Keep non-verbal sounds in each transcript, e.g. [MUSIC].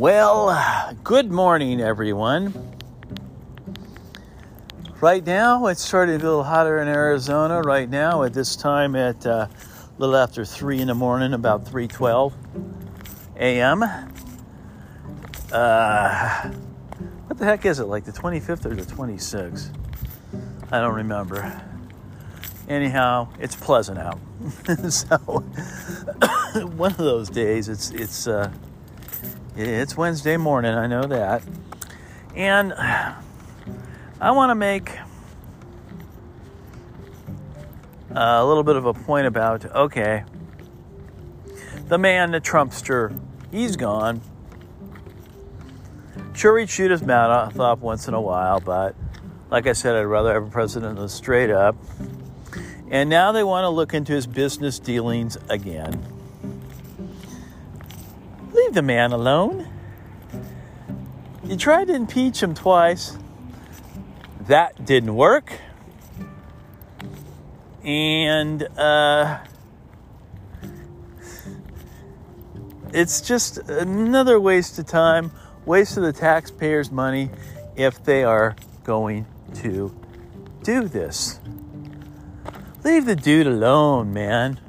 Well, good morning, everyone. Right now, it's starting to get a little hotter in Arizona. Right now, at this time, at uh, a little after three in the morning, about three twelve a.m. Uh, what the heck is it? Like the twenty fifth or the twenty sixth? I don't remember. Anyhow, it's pleasant out. [LAUGHS] so [COUGHS] one of those days, it's it's. Uh, it's Wednesday morning, I know that. And I want to make a little bit of a point about okay, the man, the Trumpster, he's gone. Sure, he'd shoot his mouth off once in a while, but like I said, I'd rather have a president that's straight up. And now they want to look into his business dealings again. Leave the man alone. You tried to impeach him twice. That didn't work. And uh, it's just another waste of time, waste of the taxpayers' money if they are going to do this. Leave the dude alone, man.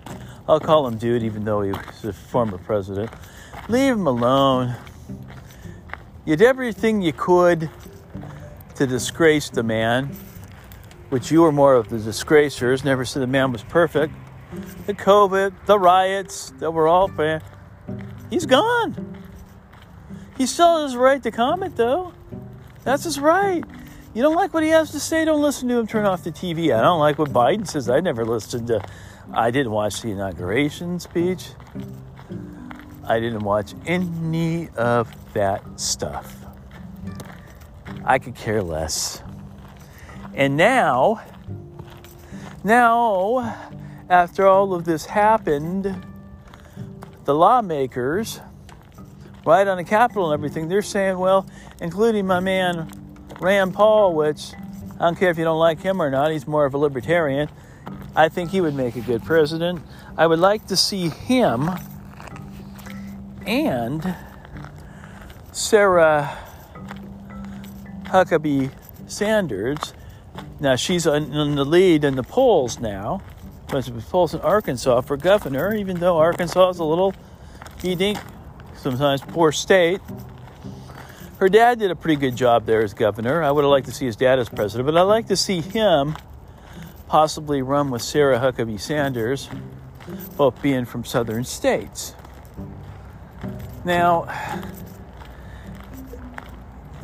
I'll call him dude even though he was a former president. Leave him alone. You did everything you could to disgrace the man, which you were more of the disgracers. Never said the man was perfect. The COVID, the riots that were all bad. He's gone. He still has his right to comment, though. That's his right. You don't like what he has to say? Don't listen to him. Turn off the TV. I don't like what Biden says. I never listened to. I didn't watch the inauguration speech. I didn't watch any of that stuff. I could care less. And now, now, after all of this happened, the lawmakers, right on the Capitol and everything, they're saying, well, including my man Rand Paul, which I don't care if you don't like him or not, he's more of a libertarian. I think he would make a good president. I would like to see him and Sarah Huckabee Sanders. Now she's in the lead in the polls now, but the polls in Arkansas for governor, even though Arkansas is a little dink, sometimes poor state. Her dad did a pretty good job there as governor. I would have liked to see his dad as president, but I'd like to see him possibly run with Sarah Huckabee Sanders, both being from southern states. Now,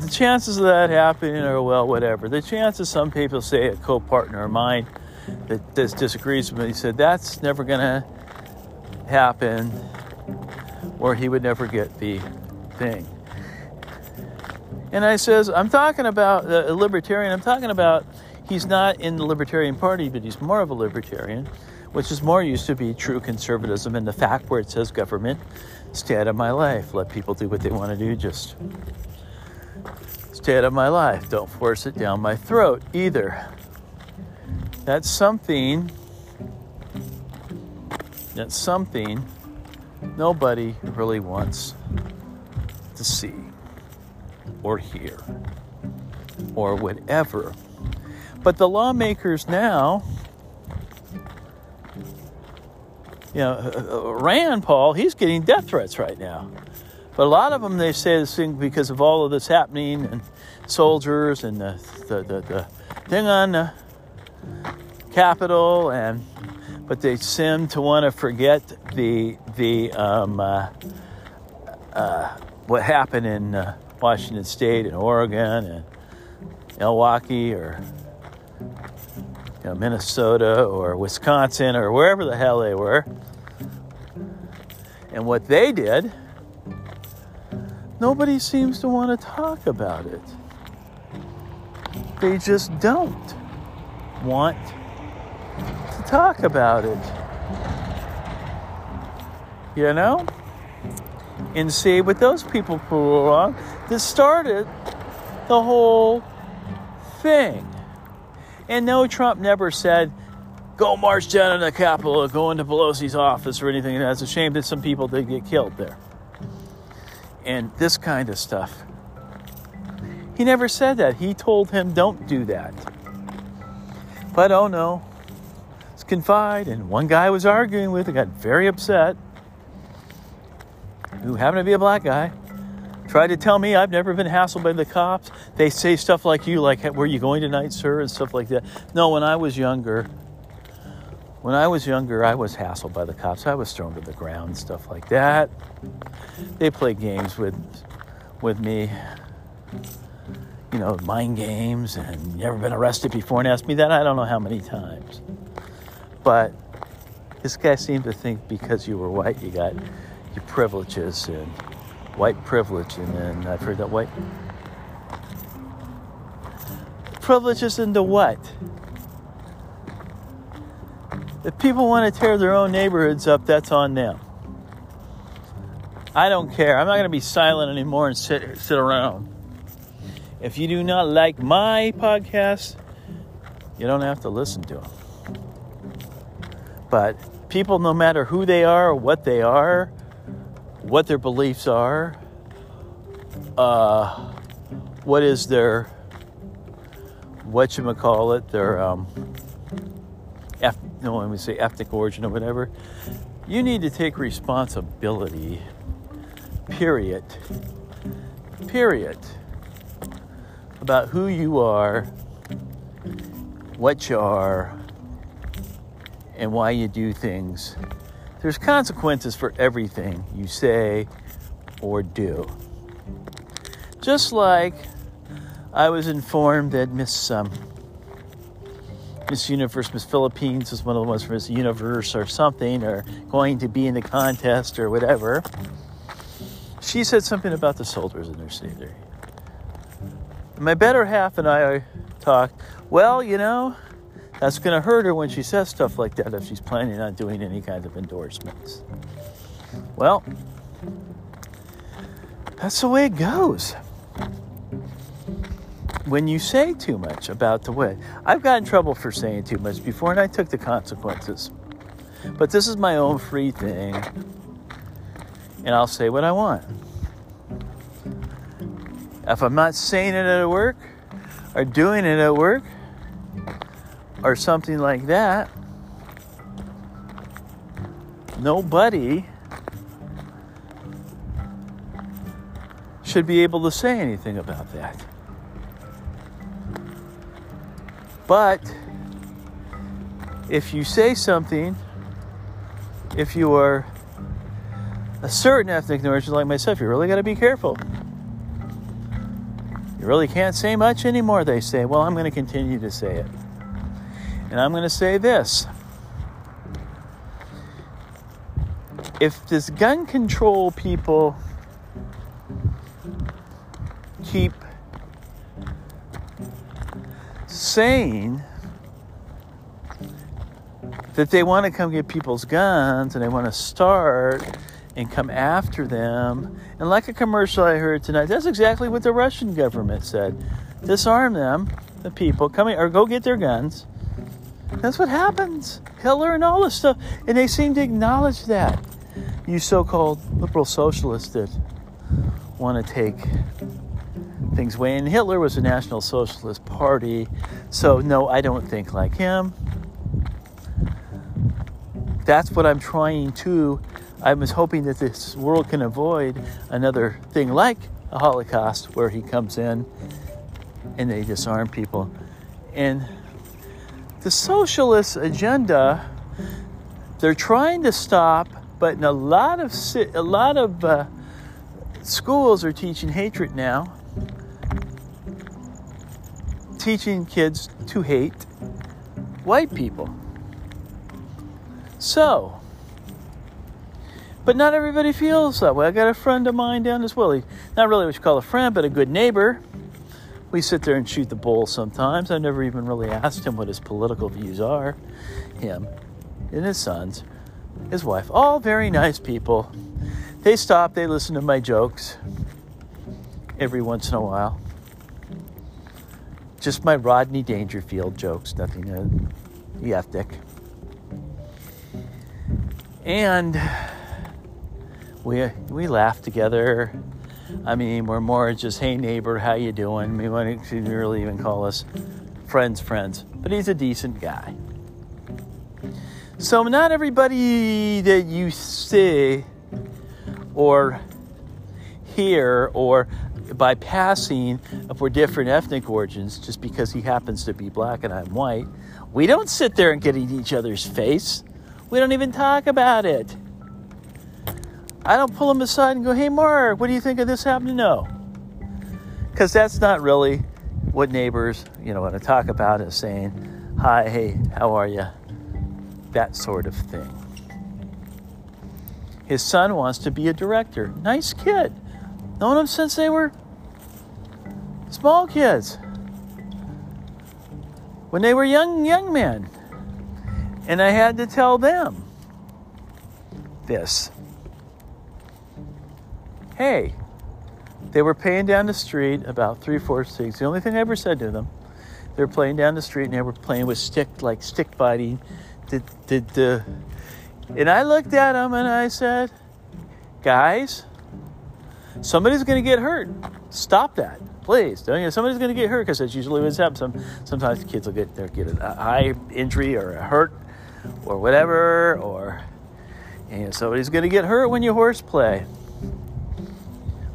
the chances of that happening are well, whatever. The chances, some people say, a co partner of mine that disagrees with me said that's never to happen, or he would never get the thing. And I says, I'm talking about uh, a libertarian. I'm talking about he's not in the Libertarian Party, but he's more of a libertarian, which is more used to be true conservatism in the fact where it says government stay out of my life. Let people do what they want to do. Just stay out of my life. Don't force it down my throat either. That's something. That's something nobody really wants to see or hear or whatever. But the lawmakers now you know, uh, uh, Rand Paul, he's getting death threats right now. But a lot of them, they say this thing because of all of this happening and soldiers and the, the, the, the thing on the Capitol, and but they seem to want to forget the the um, uh, uh, what happened in uh, Washington State and Oregon and Milwaukee or you know, Minnesota or Wisconsin or wherever the hell they were. And what they did, nobody seems to want to talk about it. They just don't want to talk about it. You know? And see what those people put wrong that started the whole thing. And no, Trump never said, go march down in the Capitol or go into Pelosi's office or anything. That's a shame that some people did get killed there. and this kind of stuff. He never said that. He told him, don't do that. But oh no, it's confide. And one guy I was arguing with and got very upset, who happened to be a black guy, tried to tell me I've never been hassled by the cops. They say stuff like you, like, where you going tonight, sir? And stuff like that. No, when I was younger, when I was younger, I was hassled by the cops. I was thrown to the ground, stuff like that. They played games with, with me, you know, mind games, and never been arrested before, and asked me that I don't know how many times. But this guy seemed to think because you were white, you got your privileges and white privilege, and then I've heard that white privileges into what? If people want to tear their own neighborhoods up, that's on them. I don't care. I'm not going to be silent anymore and sit sit around. If you do not like my podcast, you don't have to listen to them. But people, no matter who they are, or what they are, what their beliefs are, uh, what is their what you call it, their um, no, let me say ethnic origin or whatever, you need to take responsibility. Period. Period. About who you are, what you are, and why you do things. There's consequences for everything you say or do. Just like I was informed that Miss um, Miss Universe, Miss Philippines was one of the ones for Miss Universe or something, or going to be in the contest or whatever. She said something about the soldiers in their city. My better half and I talked, well, you know, that's going to hurt her when she says stuff like that if she's planning on doing any kind of endorsements. Well, that's the way it goes when you say too much about the way. I've gotten trouble for saying too much before, and I took the consequences. But this is my own free thing, and I'll say what I want. If I'm not saying it at work, or doing it at work, or something like that, nobody should be able to say anything about that. But if you say something, if you are a certain ethnic origin like myself, you really got to be careful. You really can't say much anymore, they say. Well, I'm going to continue to say it. And I'm going to say this. If this gun control people keep saying that they want to come get people's guns and they want to start and come after them. And like a commercial I heard tonight, that's exactly what the Russian government said. Disarm them, the people, come or go get their guns. That's what happens. Hitler and all this stuff. And they seem to acknowledge that. You so called liberal socialists that want to take things away. And Hitler was a National Socialist Party, so no, I don't think like him. That's what I'm trying to. I was hoping that this world can avoid another thing like a Holocaust where he comes in and they disarm people. And the socialist agenda, they're trying to stop, but in a lot of a lot of uh, schools are teaching hatred now teaching kids to hate white people. So, but not everybody feels that way. I got a friend of mine down as well. He, not really what you call a friend, but a good neighbor. We sit there and shoot the bull sometimes. I've never even really asked him what his political views are. Him and his sons, his wife, all very nice people. They stop, they listen to my jokes every once in a while. Just my Rodney Dangerfield jokes, nothing uh, ethic. And we we laugh together. I mean, we're more just, hey neighbor, how you doing? We wouldn't really even call us friends, friends. But he's a decent guy. So not everybody that you see or hear or by passing we're different ethnic origins, just because he happens to be black and I'm white, we don't sit there and get in each other's face. We don't even talk about it. I don't pull him aside and go, hey, Mark, what do you think of this happening? No. Because that's not really what neighbors, you know, want to talk about is saying, hi, hey, how are you? That sort of thing. His son wants to be a director. Nice kid. Known them since they were small kids. When they were young young men. And I had to tell them this. Hey, they were playing down the street about three, four, six. The only thing I ever said to them, they were playing down the street and they were playing with stick, like stick fighting. Did, did, uh, and I looked at them and I said, guys, somebody's going to get hurt. Stop that, please. Somebody's going to get hurt because that's usually what's happening. Some, sometimes kids will get, get a eye injury or a hurt or whatever, or know, somebody's going to get hurt when you horseplay.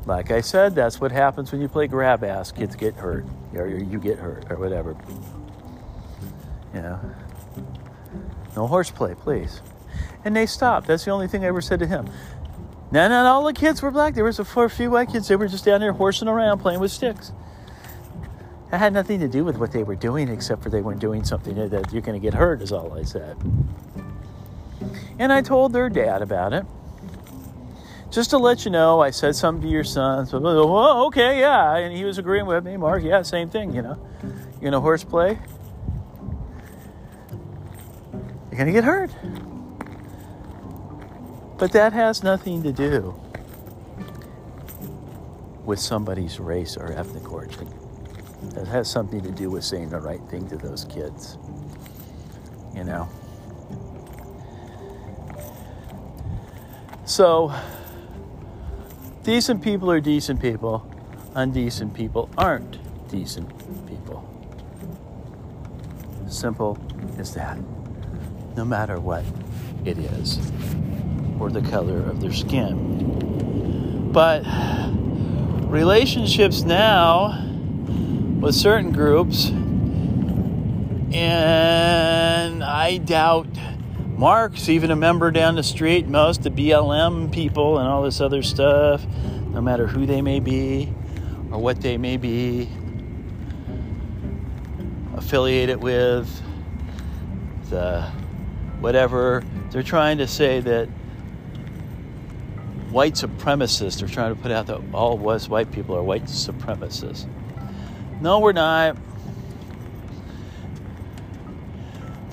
Like I said, that's what happens when you play grab ass. Kids get hurt, or you get hurt, or whatever. You know, no horseplay, please. And they stopped. That's the only thing I ever said to him. Now, not all the kids were black. There was a, few white kids. They were just down there horsing around playing with sticks. That had nothing to do with what they were doing, except for they weren't doing something that you're going to get hurt, is all I said. And I told their dad about it just to let you know, I said something to your son. So, okay, yeah. And he was agreeing with me, Mark. Yeah, same thing, you know. You're going to horseplay, you're going to get hurt. But that has nothing to do with somebody's race or ethnic origin. That has something to do with saying the right thing to those kids. You know? So, Decent people are decent people. Undecent people aren't decent people. Simple as that. No matter what it is, or the color of their skin. But relationships now with certain groups, and I doubt Mark's even a member down the street, most the BLM people and all this other stuff, no matter who they may be or what they may be affiliated with, the whatever. They're trying to say that white supremacists are trying to put out that all West white people are white supremacists. No, we're not.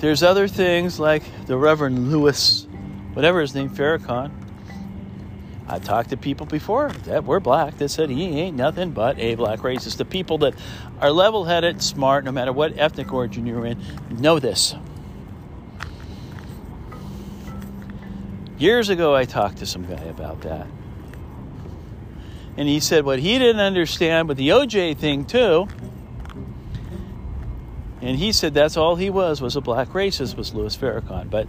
There's other things like the Reverend Louis, whatever his name, Farrakhan. I talked to people before that were black that said he ain't nothing but a black racist. The people that are level headed, smart, no matter what ethnic origin you're in, know this. Years ago, I talked to some guy about that. And he said what he didn't understand with the OJ thing, too, and he said that's all he was was a black racist was Louis Farrakhan. But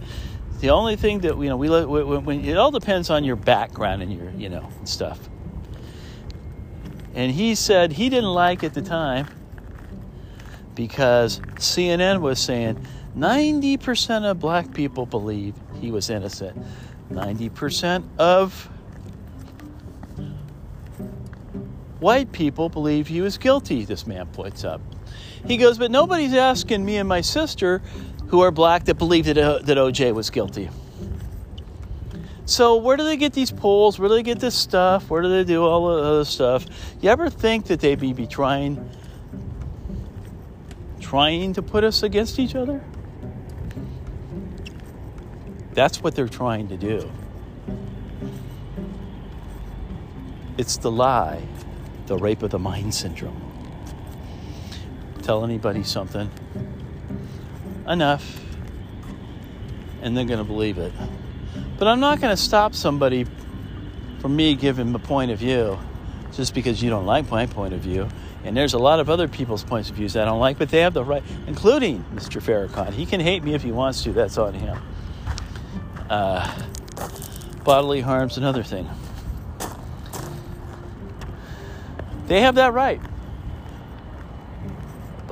the only thing that you know we, it all depends on your background and your you know stuff. And he said he didn't like at the time because CNN was saying 90% of black people believe he was innocent. 90% of white people believe he was guilty, this man points up. He goes, but nobody's asking me and my sister, who are black, that believe that, uh, that OJ was guilty. So where do they get these polls? Where do they get this stuff? Where do they do all the other stuff? You ever think that they be, be trying trying to put us against each other? That's what they're trying to do. It's the lie, the rape of the mind syndrome tell anybody something enough and they're going to believe it. But I'm not going to stop somebody from me giving a point of view just because you don't like my point of view. And there's a lot of other people's points of views I don't like, but they have the right, including Mr. Farrakhan. He can hate me if he wants to. That's on him. Uh, bodily harm's another thing. They have that right.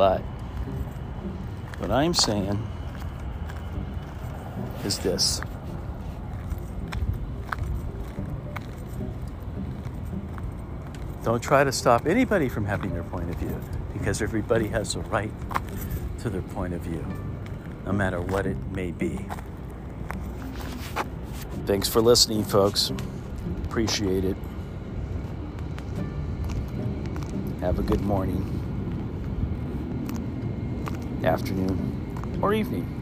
But what I'm saying is this. Don't try to stop anybody from having their point of view because everybody has a right to their point of view, no matter what it may be. Thanks for listening, folks. Appreciate it. Have a good morning, afternoon, or evening.